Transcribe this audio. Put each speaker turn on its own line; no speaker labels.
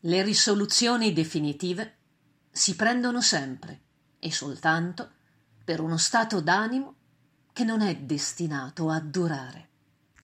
le risoluzioni definitive si prendono sempre e soltanto per uno stato d'animo che non è destinato a durare.